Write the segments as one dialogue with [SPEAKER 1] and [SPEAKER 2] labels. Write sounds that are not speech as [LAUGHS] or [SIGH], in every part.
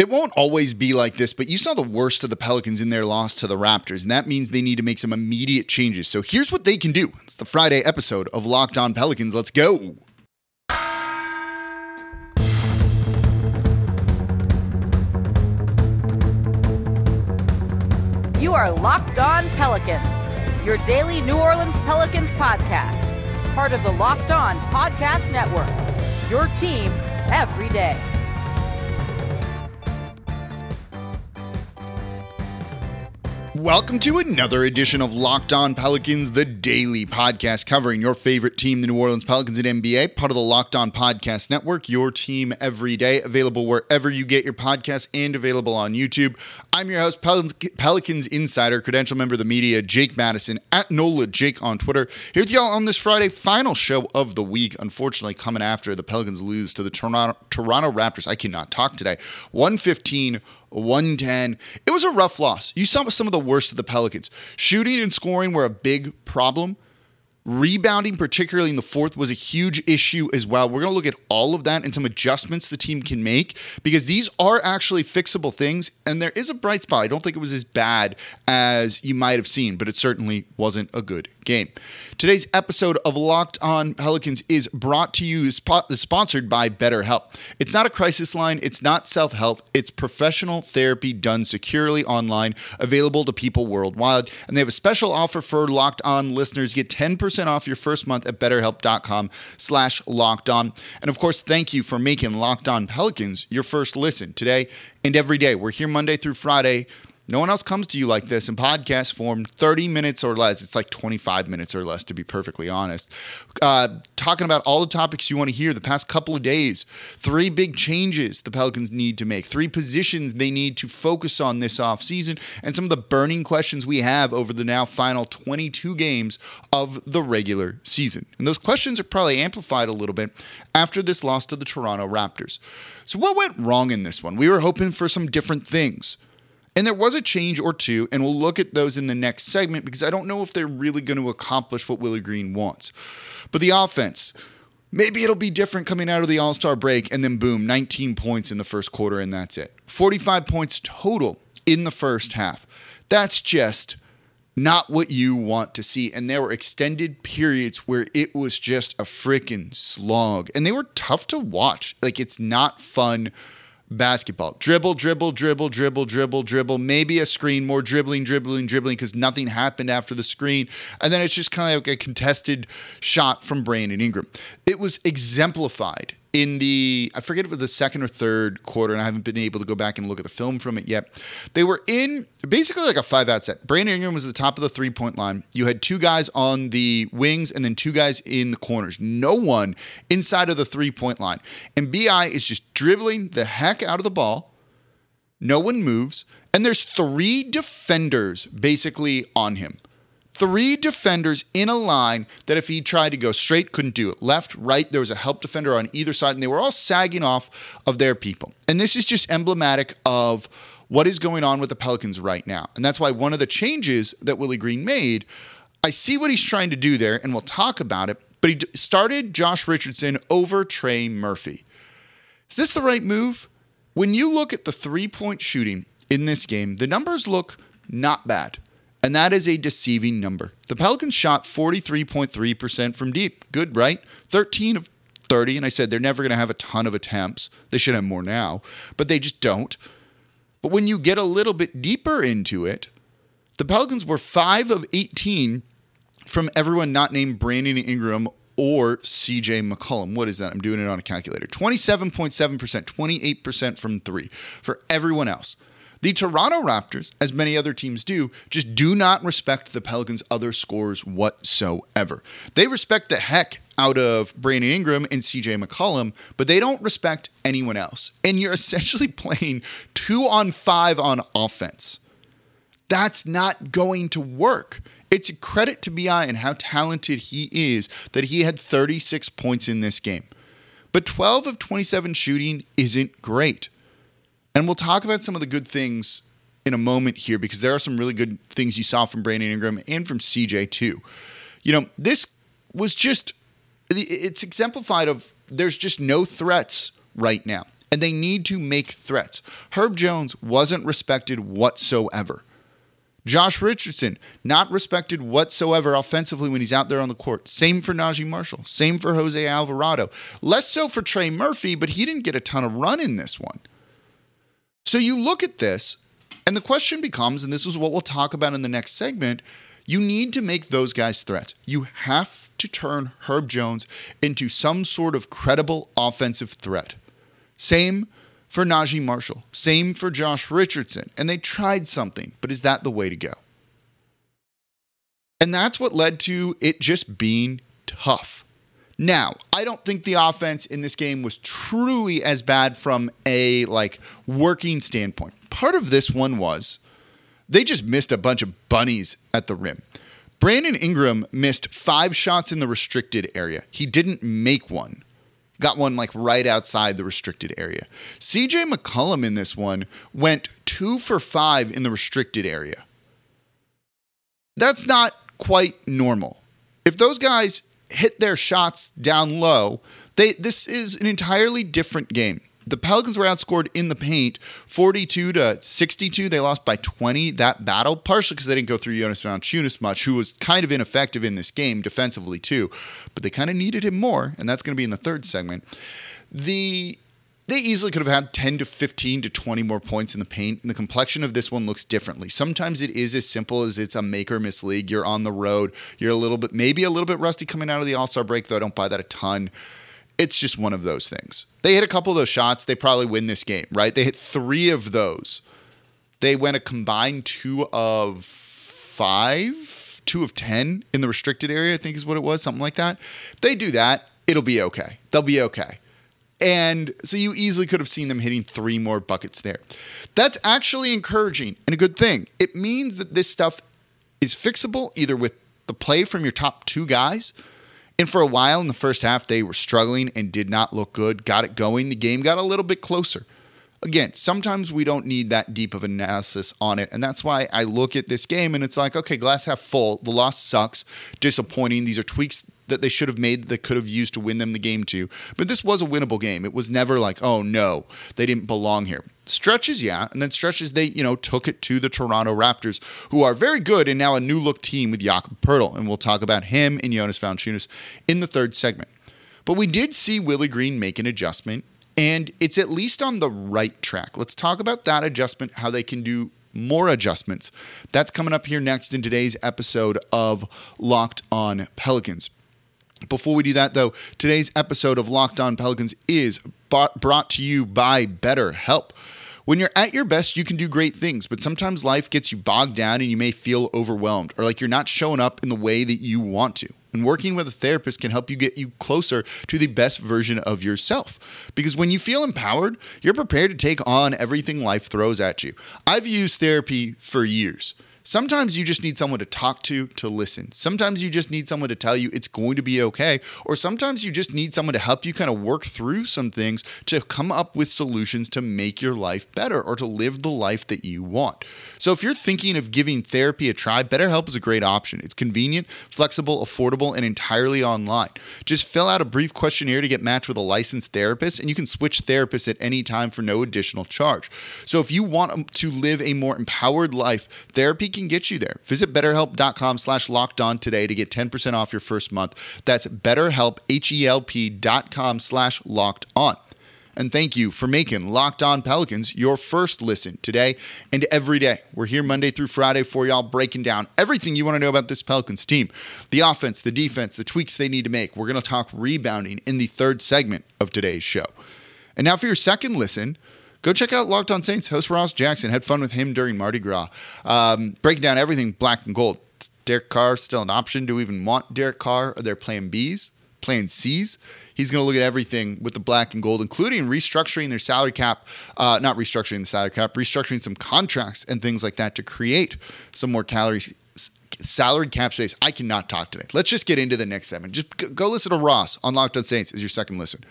[SPEAKER 1] It won't always be like this, but you saw the worst of the Pelicans in their loss to the Raptors, and that means they need to make some immediate changes. So here's what they can do. It's the Friday episode of Locked On Pelicans. Let's go.
[SPEAKER 2] You are Locked On Pelicans, your daily New Orleans Pelicans podcast, part of the Locked On Podcast Network. Your team every day.
[SPEAKER 1] Welcome to another edition of Locked On Pelicans, the daily podcast covering your favorite team, the New Orleans Pelicans at NBA, part of the Locked On Podcast Network, your team every day, available wherever you get your podcasts and available on YouTube. I'm your host, Pelicans Insider, credential member of the media, Jake Madison, at NOLA Jake on Twitter. Here with y'all on this Friday, final show of the week. Unfortunately, coming after the Pelicans lose to the Toronto, Toronto Raptors. I cannot talk today. 115 110. It was a rough loss. You saw some of the worst of the Pelicans. Shooting and scoring were a big problem. Rebounding, particularly in the fourth, was a huge issue as well. We're going to look at all of that and some adjustments the team can make because these are actually fixable things. And there is a bright spot. I don't think it was as bad as you might have seen, but it certainly wasn't a good game. Today's episode of Locked On Pelicans is brought to you, sponsored by BetterHelp. It's not a crisis line, it's not self help, it's professional therapy done securely online, available to people worldwide. And they have a special offer for Locked On listeners. Get 10% off your first month at betterhelp.com slash locked on. And of course, thank you for making Locked On Pelicans your first listen today and every day. We're here Monday through Friday no one else comes to you like this in podcast form, 30 minutes or less. It's like 25 minutes or less, to be perfectly honest. Uh, talking about all the topics you want to hear the past couple of days. Three big changes the Pelicans need to make, three positions they need to focus on this offseason, and some of the burning questions we have over the now final 22 games of the regular season. And those questions are probably amplified a little bit after this loss to the Toronto Raptors. So, what went wrong in this one? We were hoping for some different things. And there was a change or two, and we'll look at those in the next segment because I don't know if they're really going to accomplish what Willie Green wants. But the offense, maybe it'll be different coming out of the All Star break, and then boom, 19 points in the first quarter, and that's it. 45 points total in the first half. That's just not what you want to see. And there were extended periods where it was just a freaking slog, and they were tough to watch. Like, it's not fun basketball. Dribble, dribble, dribble, dribble, dribble, dribble. Maybe a screen, more dribbling, dribbling, dribbling because nothing happened after the screen. And then it's just kind of like a contested shot from Brandon Ingram. It was exemplified in the I forget if it was the second or third quarter, and I haven't been able to go back and look at the film from it yet. They were in basically like a five out set. Brandon Ingram was at the top of the three point line. You had two guys on the wings and then two guys in the corners. No one inside of the three point line. And BI is just dribbling the heck out of the ball. No one moves. And there's three defenders basically on him three defenders in a line that if he tried to go straight, couldn't do it. Left, right, there was a help defender on either side, and they were all sagging off of their people. And this is just emblematic of what is going on with the Pelicans right now. And that's why one of the changes that Willie Green made, I see what he's trying to do there, and we'll talk about it. But he started Josh Richardson over Trey Murphy. Is this the right move? When you look at the three point shooting in this game, the numbers look not bad. And that is a deceiving number. The Pelicans shot 43.3% from deep. Good, right? 13 of 30. And I said they're never going to have a ton of attempts. They should have more now, but they just don't. But when you get a little bit deeper into it, the Pelicans were 5 of 18 from everyone not named Brandon Ingram or CJ McCollum. What is that? I'm doing it on a calculator. 27.7%, 28% from three for everyone else. The Toronto Raptors, as many other teams do, just do not respect the Pelicans' other scores whatsoever. They respect the heck out of Brandon Ingram and CJ McCollum, but they don't respect anyone else. And you're [LAUGHS] essentially playing two on five on offense. That's not going to work. It's a credit to BI and how talented he is that he had 36 points in this game. But 12 of 27 shooting isn't great. And we'll talk about some of the good things in a moment here because there are some really good things you saw from Brandon Ingram and from CJ too. You know, this was just it's exemplified of there's just no threats right now. and they need to make threats. Herb Jones wasn't respected whatsoever. Josh Richardson, not respected whatsoever offensively when he's out there on the court. Same for Naji Marshall. Same for Jose Alvarado. Less so for Trey Murphy, but he didn't get a ton of run in this one. So you look at this, and the question becomes, and this is what we'll talk about in the next segment you need to make those guys threats. You have to turn Herb Jones into some sort of credible offensive threat. Same for Naji Marshall. Same for Josh Richardson. And they tried something, but is that the way to go? And that's what led to it just being tough. Now, I don't think the offense in this game was truly as bad from a like working standpoint. Part of this one was they just missed a bunch of bunnies at the rim. Brandon Ingram missed 5 shots in the restricted area. He didn't make one got one like right outside the restricted area. CJ McCollum in this one went two for five in the restricted area. That's not quite normal. If those guys hit their shots down low, they this is an entirely different game the Pelicans were outscored in the paint 42 to 62. They lost by 20 that battle, partially because they didn't go through Jonas Valanciunas much, who was kind of ineffective in this game defensively too. But they kind of needed him more, and that's going to be in the third segment. The they easily could have had 10 to 15 to 20 more points in the paint, and the complexion of this one looks differently. Sometimes it is as simple as it's a make or miss league. You're on the road, you're a little bit, maybe a little bit rusty coming out of the All Star break, though I don't buy that a ton it's just one of those things. They hit a couple of those shots, they probably win this game, right? They hit three of those. They went a combined two of five, two of 10 in the restricted area, I think is what it was, something like that. If they do that, it'll be okay. They'll be okay. And so you easily could have seen them hitting three more buckets there. That's actually encouraging and a good thing. It means that this stuff is fixable either with the play from your top two guys and for a while in the first half, they were struggling and did not look good. Got it going. The game got a little bit closer. Again, sometimes we don't need that deep of analysis on it. And that's why I look at this game and it's like, okay, glass half full. The loss sucks. Disappointing. These are tweaks that they should have made that could have used to win them the game too. But this was a winnable game. It was never like, oh no, they didn't belong here. Stretches, yeah, and then stretches they, you know, took it to the Toronto Raptors, who are very good and now a new look team with Jakob Poeltl, and we'll talk about him and Jonas Valanciunas in the third segment. But we did see Willie Green make an adjustment, and it's at least on the right track. Let's talk about that adjustment, how they can do more adjustments. That's coming up here next in today's episode of Locked On Pelicans. Before we do that, though, today's episode of Locked On Pelicans is brought to you by BetterHelp. When you're at your best, you can do great things, but sometimes life gets you bogged down and you may feel overwhelmed or like you're not showing up in the way that you want to. And working with a therapist can help you get you closer to the best version of yourself. Because when you feel empowered, you're prepared to take on everything life throws at you. I've used therapy for years. Sometimes you just need someone to talk to, to listen. Sometimes you just need someone to tell you it's going to be okay. Or sometimes you just need someone to help you kind of work through some things to come up with solutions to make your life better or to live the life that you want. So if you're thinking of giving therapy a try, BetterHelp is a great option. It's convenient, flexible, affordable, and entirely online. Just fill out a brief questionnaire to get matched with a licensed therapist, and you can switch therapists at any time for no additional charge. So if you want to live a more empowered life, therapy can get you there. Visit betterhelp.com slash locked on today to get 10% off your first month. That's betterhelp, H-E-L-P dot com slash locked on. And thank you for making Locked On Pelicans your first listen today and every day. We're here Monday through Friday for y'all, breaking down everything you want to know about this Pelicans team the offense, the defense, the tweaks they need to make. We're going to talk rebounding in the third segment of today's show. And now for your second listen, go check out Locked On Saints. Host Ross Jackson had fun with him during Mardi Gras, um, breaking down everything black and gold. Derek Carr still an option? Do we even want Derek Carr? Are there playing Bs, playing Cs? He's going to look at everything with the black and gold, including restructuring their salary cap, uh, not restructuring the salary cap, restructuring some contracts and things like that to create some more calories salary cap space. I cannot talk today. Let's just get into the next seven. Just go listen to Ross on Locked On Saints as your second listen.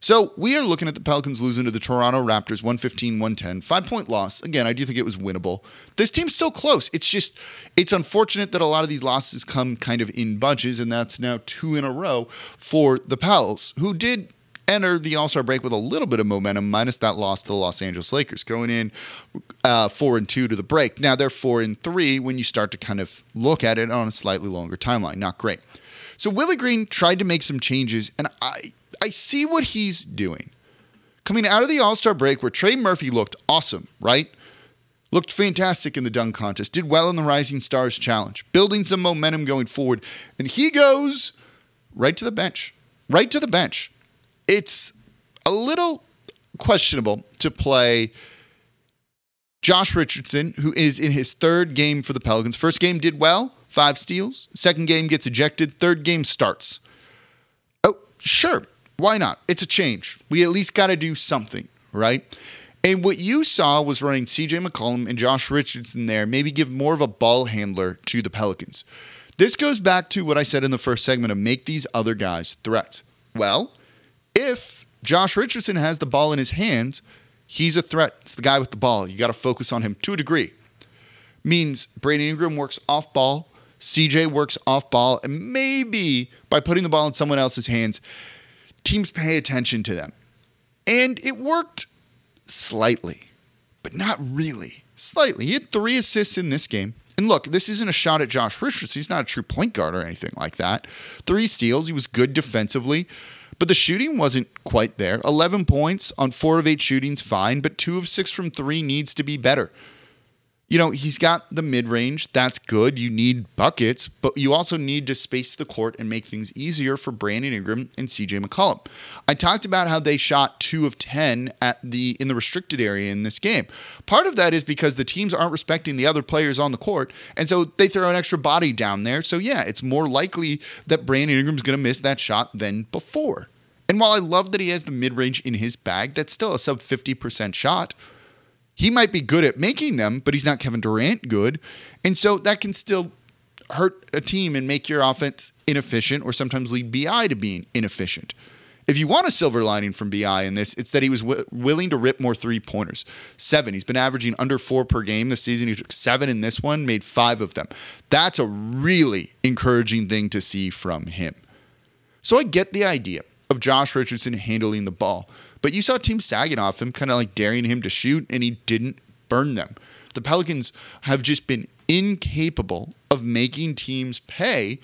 [SPEAKER 1] So we are looking at the Pelicans losing to the Toronto Raptors 115 110. Five point loss. Again, I do think it was winnable. This team's so close. It's just, it's unfortunate that a lot of these losses come kind of in bunches, and that's now two in a row for the Pels, who did enter the All Star break with a little bit of momentum, minus that loss to the Los Angeles Lakers, going in uh, four and two to the break. Now they're four and three when you start to kind of look at it on a slightly longer timeline. Not great. So Willie Green tried to make some changes, and I I see what he's doing. Coming out of the All Star break, where Trey Murphy looked awesome, right? Looked fantastic in the dunk contest, did well in the Rising Stars Challenge, building some momentum going forward, and he goes right to the bench. Right to the bench. It's a little questionable to play Josh Richardson, who is in his third game for the Pelicans. First game did well, five steals. Second game gets ejected. Third game starts. Oh, sure. Why not? It's a change. We at least got to do something, right? And what you saw was running CJ McCollum and Josh Richardson there, maybe give more of a ball handler to the Pelicans. This goes back to what I said in the first segment of make these other guys threats. Well, if Josh Richardson has the ball in his hands, he's a threat. It's the guy with the ball. You got to focus on him to a degree. Means Brandon Ingram works off ball, CJ works off ball, and maybe by putting the ball in someone else's hands, teams pay attention to them. And it worked slightly, but not really. Slightly. He had three assists in this game. And look, this isn't a shot at Josh Richardson. He's not a true point guard or anything like that. Three steals. He was good defensively, but the shooting wasn't quite there. 11 points on four of eight shootings, fine, but two of six from three needs to be better you know, he's got the mid range. That's good. You need buckets, but you also need to space the court and make things easier for Brandon Ingram and CJ McCollum. I talked about how they shot two of 10 at the in the restricted area in this game. Part of that is because the teams aren't respecting the other players on the court, and so they throw an extra body down there. So, yeah, it's more likely that Brandon Ingram's going to miss that shot than before. And while I love that he has the mid range in his bag, that's still a sub 50% shot he might be good at making them, but he's not Kevin Durant good. And so that can still hurt a team and make your offense inefficient or sometimes lead BI to being inefficient. If you want a silver lining from BI in this, it's that he was w- willing to rip more three pointers. Seven. He's been averaging under four per game this season. He took seven in this one, made five of them. That's a really encouraging thing to see from him. So I get the idea of Josh Richardson handling the ball. But you saw teams sagging off him, kind of like daring him to shoot, and he didn't burn them. The Pelicans have just been incapable of making teams pay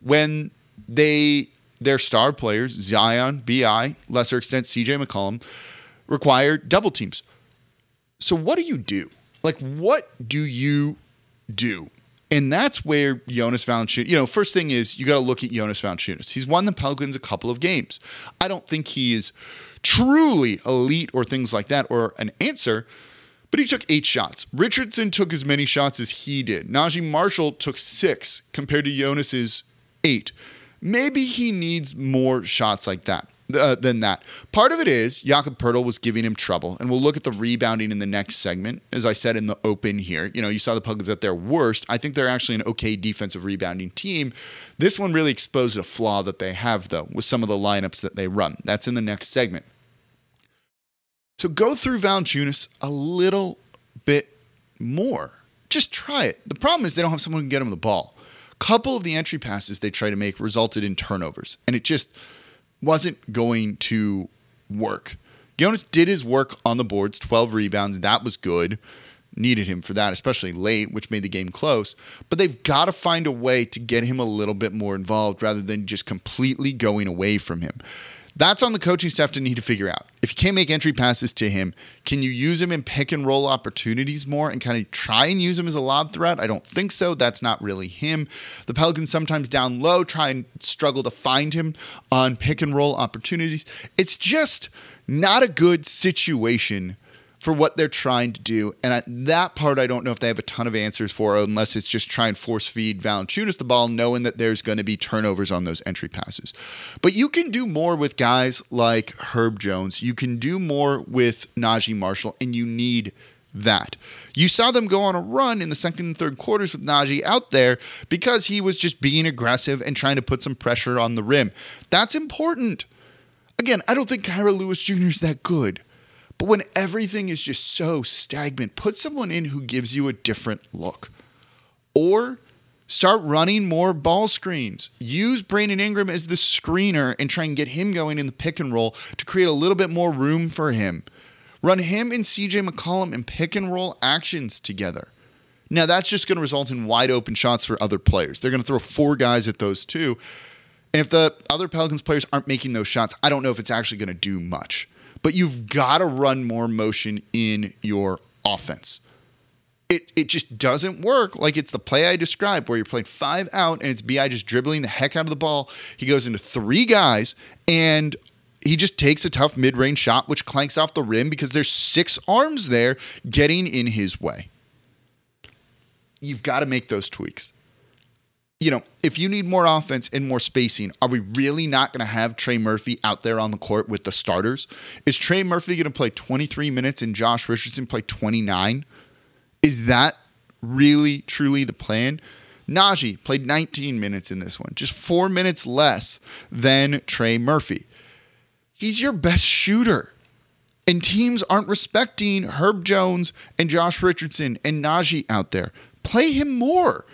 [SPEAKER 1] when they their star players, Zion, BI, lesser extent CJ McCollum, require double teams. So what do you do? Like what do you do? And that's where Jonas Valanciunas, you know, first thing is you got to look at Jonas Valanciunas. He's won the Pelicans a couple of games. I don't think he is truly elite or things like that or an answer, but he took eight shots. Richardson took as many shots as he did. Naji Marshall took six compared to Jonas's eight. Maybe he needs more shots like that. Uh, than that. Part of it is Jakob Poeltl was giving him trouble, and we'll look at the rebounding in the next segment. As I said in the open here, you know, you saw the Pelicans at their worst. I think they're actually an okay defensive rebounding team. This one really exposed a flaw that they have, though, with some of the lineups that they run. That's in the next segment. So go through Valanciunas a little bit more. Just try it. The problem is they don't have someone who can get him the ball. A couple of the entry passes they try to make resulted in turnovers, and it just wasn't going to work. Jonas did his work on the boards, 12 rebounds. That was good. Needed him for that, especially late, which made the game close. But they've got to find a way to get him a little bit more involved rather than just completely going away from him. That's on the coaching staff to need to figure out. If you can't make entry passes to him, can you use him in pick and roll opportunities more and kind of try and use him as a lob threat? I don't think so. That's not really him. The Pelicans sometimes down low try and struggle to find him on pick and roll opportunities. It's just not a good situation for what they're trying to do. And at that part, I don't know if they have a ton of answers for, unless it's just try and force feed Valanciunas the ball, knowing that there's going to be turnovers on those entry passes. But you can do more with guys like Herb Jones. You can do more with Naji Marshall, and you need that. You saw them go on a run in the second and third quarters with Naji out there because he was just being aggressive and trying to put some pressure on the rim. That's important. Again, I don't think Kira Lewis Jr. is that good. But when everything is just so stagnant, put someone in who gives you a different look. Or Start running more ball screens. Use Brandon Ingram as the screener and try and get him going in the pick and roll to create a little bit more room for him. Run him and CJ McCollum in pick and roll actions together. Now, that's just going to result in wide open shots for other players. They're going to throw four guys at those two. And if the other Pelicans players aren't making those shots, I don't know if it's actually going to do much. But you've got to run more motion in your offense. It, it just doesn't work like it's the play I described where you're playing five out and it's BI just dribbling the heck out of the ball. He goes into three guys and he just takes a tough mid range shot, which clanks off the rim because there's six arms there getting in his way. You've got to make those tweaks. You know, if you need more offense and more spacing, are we really not going to have Trey Murphy out there on the court with the starters? Is Trey Murphy going to play 23 minutes and Josh Richardson play 29? Is that really, truly the plan? Naji played 19 minutes in this one, just four minutes less than Trey Murphy. He's your best shooter. And teams aren't respecting Herb Jones and Josh Richardson and Naji out there. Play him more.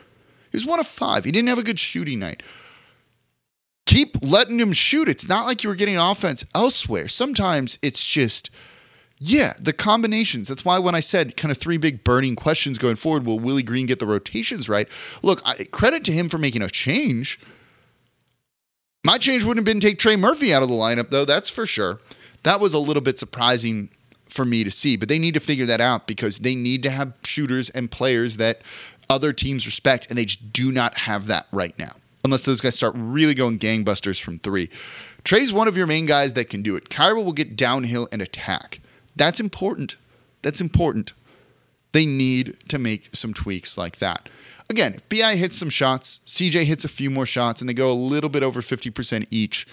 [SPEAKER 1] He was one of five. He didn't have a good shooting night. Keep letting him shoot. It's not like you were getting offense elsewhere. Sometimes it's just, yeah, the combinations. That's why when I said kind of three big burning questions going forward, will Willie Green get the rotations right? Look, I, credit to him for making a change. My change wouldn't have been take Trey Murphy out of the lineup, though, that's for sure. That was a little bit surprising for me to see, but they need to figure that out because they need to have shooters and players that other teams respect, and they just do not have that right now. Unless those guys start really going gangbusters from three. Trey's one of your main guys that can do it. Kira will get downhill and attack. That's important. That's important. They need to make some tweaks like that. Again, if BI hits some shots, CJ hits a few more shots, and they go a little bit over 50% each,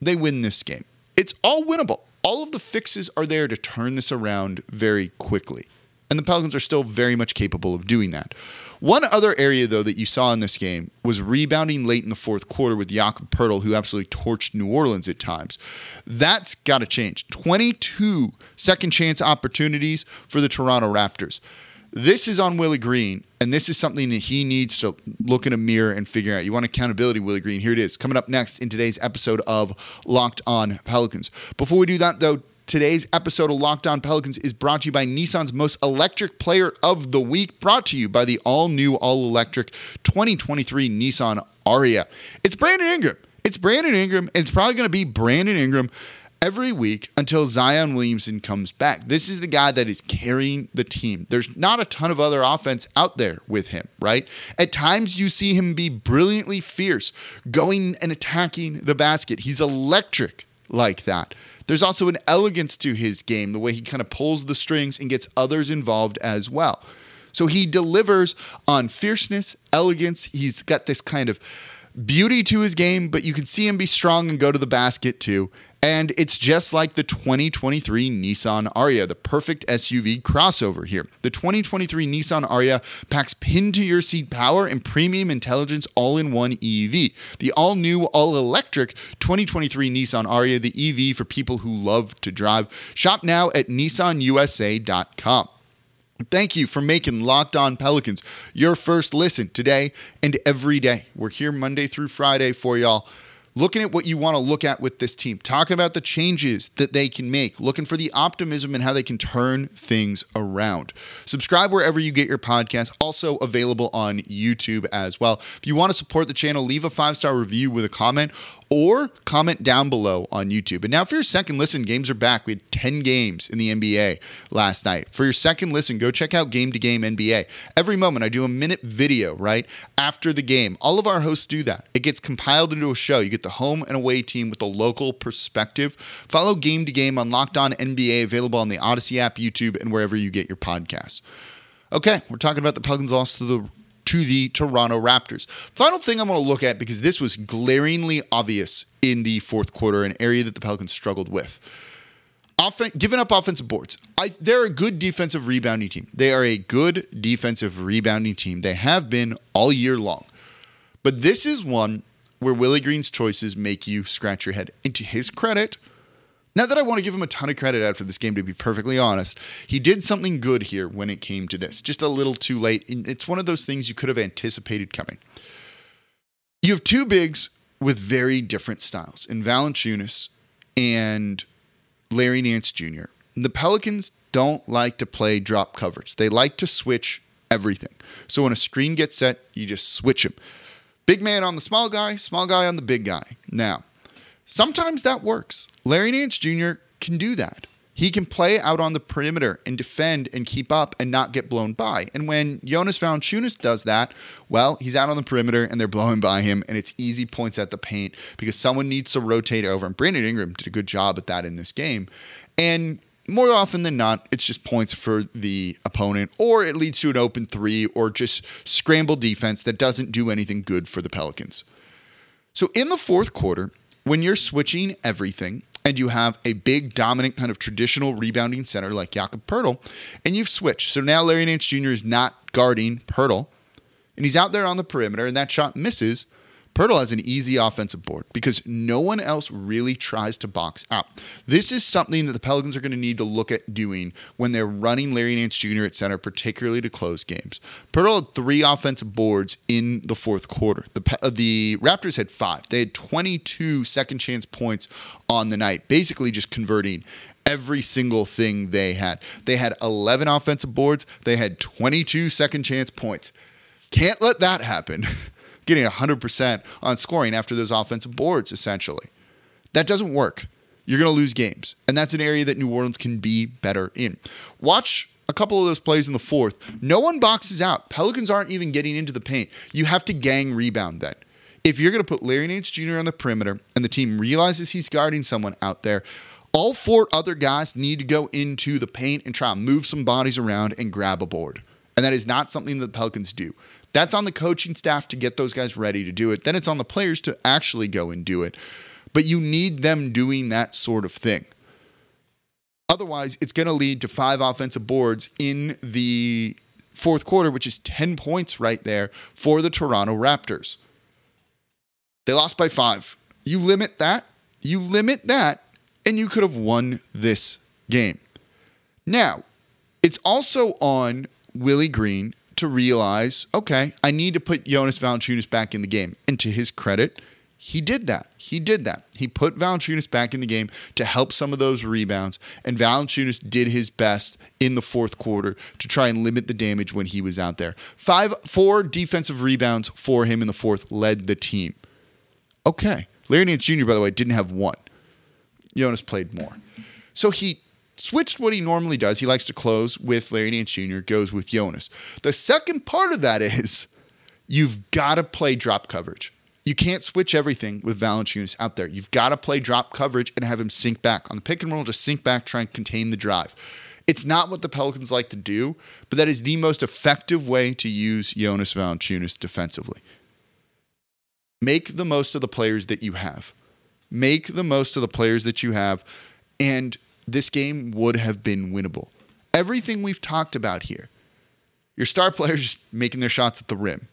[SPEAKER 1] they win this game. It's all winnable. All of the fixes are there to turn this around very quickly. And the Pelicans are still very much capable of doing that. One other area, though, that you saw in this game was rebounding late in the fourth quarter with Jakob Poeltl, who absolutely torched New Orleans at times. That's got to change. 22 second chance opportunities for the Toronto Raptors. This is on Willie Green, and this is something that he needs to look in a mirror and figure out. You want accountability, Willie Green? Here it is, coming up next in today's episode of Locked On Pelicans. Before we do that, though, Today's episode of Locked On Pelicans is brought to you by Nissan's most electric player of the week, brought to you by the all new, all electric 2023 Nissan Ariya. It's Brandon Ingram. It's Brandon Ingram. It's probably going to be Brandon Ingram every week until Zion Williamson comes back. This is the guy that is carrying the team. There's not a ton of other offense out there with him, right? At times you see him be brilliantly fierce, going and attacking the basket. He's electric like that. There's also an elegance to his game, the way he kind of pulls the strings and gets others involved as well. So he delivers on fierceness, elegance. He's got this kind of beauty to his game, but you can see him be strong and go to the basket too. And it's just like the 2023 Nissan Ariya, the perfect SUV crossover here. The 2023 Nissan Ariya packs pin to your seat power and premium intelligence all in one EV. The all new, all electric 2023 Nissan Ariya, the EV for people who love to drive. Shop now at nissanusa.com. Thank you for making Locked On Pelicans your first listen today and every day. We're here Monday through Friday for y'all looking at what you want to look at with this team, talking about the changes that they can make, looking for the optimism and how they can turn things around. Subscribe wherever you get your podcast, also available on YouTube as well. If you want to support the channel, leave a five star review with a comment or comment down below on YouTube. And now for your second listen, games are back. We had 10 games in the NBA last night. For your second listen, go check out Game to Game NBA. Every moment I do a minute video, right? After the game. All of our hosts do that. It gets compiled into a show. You get the home and away team with a local perspective. Follow Game to Game on Locked On NBA, available on the Odyssey app, YouTube, and wherever you get your podcasts. Okay, we're talking about the Pelicans loss to the to the Toronto Raptors. Final thing I'm going to look at because this was glaringly obvious in the fourth quarter, an area that the Pelicans struggled with. Offen- giving up offensive boards. I, they're a good defensive rebounding team. They are a good defensive rebounding team. They have been all year long. But this is one where Willie Green's choices make you scratch your head. And to his credit, Not that I want to give him a ton of credit after this game, to be perfectly honest. He did something good here when it came to this. Just a little too late. It's one of those things you could have anticipated coming. You have two bigs with very different styles in Valanciunas and Larry Nance Jr. The Pelicans don't like to play drop coverage. They like to switch everything. So when a screen gets set, you just switch them. Big man on the small guy, small guy on the big guy. Now, sometimes that works. Larry Nance Jr. can do that. He can play out on the perimeter and defend and keep up and not get blown by. And when Jonas Valanciunas does that, well, he's out on the perimeter and they're blowing by him, and it's easy points at the paint because someone needs to rotate over. And Brandon Ingram did a good job at that in this game. And more often than not, it's just points for the opponent, or it leads to an open three, or just scramble defense that doesn't do anything good for the Pelicans. So in the fourth quarter, when you're switching everything and you have a big, dominant, kind of traditional rebounding center like Jakob Poeltl, and you've switched. So now Larry Nance Jr. is not guarding Poeltl, and he's out there on the perimeter, and that shot misses. Poeltl has an easy offensive board because no one else really tries to box out. This is something that the Pelicans are going to need to look at doing when they're running Larry Nance Jr. at center, particularly to close games. Poeltl had three offensive boards in the fourth quarter. The, uh, the Raptors had five. They had 22 second chance points on the night, basically just converting every single thing they had. They had 11 offensive boards, they had 22 second chance points. Can't let that happen. [LAUGHS] getting 100% on scoring after those offensive boards, essentially. That doesn't work. You're going to lose games. And that's an area that New Orleans can be better in. Watch a couple of those plays in the fourth. No one boxes out. Pelicans aren't even getting into the paint. You have to gang rebound then. If you're going to put Larry Nance Jr. on the perimeter and the team realizes he's guarding someone out there, all four other guys need to go into the paint and try to move some bodies around and grab a board. And that is not something that the Pelicans do. That's on the coaching staff to get those guys ready to do it. Then it's on the players to actually go and do it. But you need them doing that sort of thing. Otherwise, it's going to lead to five offensive boards in the fourth quarter, which is 10 points right there for the Toronto Raptors. They lost by five. You limit that, you limit that, and you could have won this game. Now, it's also on Willie Green to realize, okay, I need to put Jonas Valanciunas back in the game. And to his credit, he did that. He did that. He put Valanciunas back in the game to help some of those rebounds, and Valanciunas did his best in the fourth quarter to try and limit the damage when he was out there. Five, four defensive rebounds for him in the fourth led the team. Okay, Larry Nance Jr. by the way didn't have one. Jonas played more, so he switched what he normally does. He likes to close with Larry Nance Jr., goes with Jonas. The second part of that is you've got to play drop coverage. You can't switch everything with Valanciunas out there. You've got to play drop coverage and have him sink back. On the pick and roll, just sink back, try and contain the drive. It's not what the Pelicans like to do, but that is the most effective way to use Jonas Valanciunas defensively. Make the most of the players that you have. Make the most of the players that you have. And this game would have been winnable. Everything we've talked about here, your star players making their shots at the rim,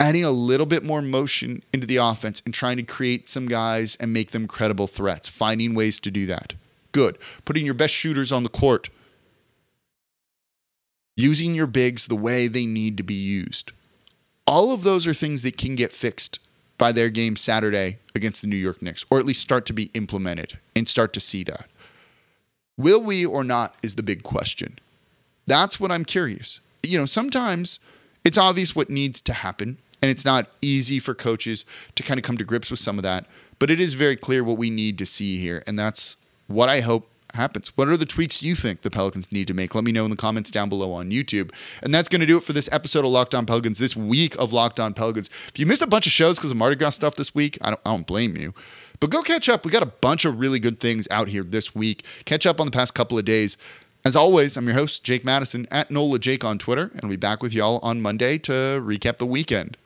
[SPEAKER 1] adding a little bit more motion into the offense and trying to create some guys and make them credible threats, finding ways to do that. Good. Putting your best shooters on the court, using your bigs the way they need to be used. All of those are things that can get fixed by their game Saturday against the New York Knicks, or at least start to be implemented and start to see that. Will we or not is the big question. That's what I'm curious. You know, sometimes it's obvious what needs to happen, and it's not easy for coaches to kind of come to grips with some of that, but it is very clear what we need to see here, and that's what I hope happens. What are the tweaks you think the Pelicans need to make? Let me know in the comments down below on YouTube. And that's going to do it for this episode of Locked On Pelicans, this week of Locked On Pelicans. If you missed a bunch of shows because of Mardi Gras stuff this week, I don't, I don't blame you. But go catch up. We got a bunch of really good things out here this week. Catch up on the past couple of days. As always, I'm your host, Jake Madison, at NOLA Jake on Twitter, and I'll be back with y'all on Monday to recap the weekend.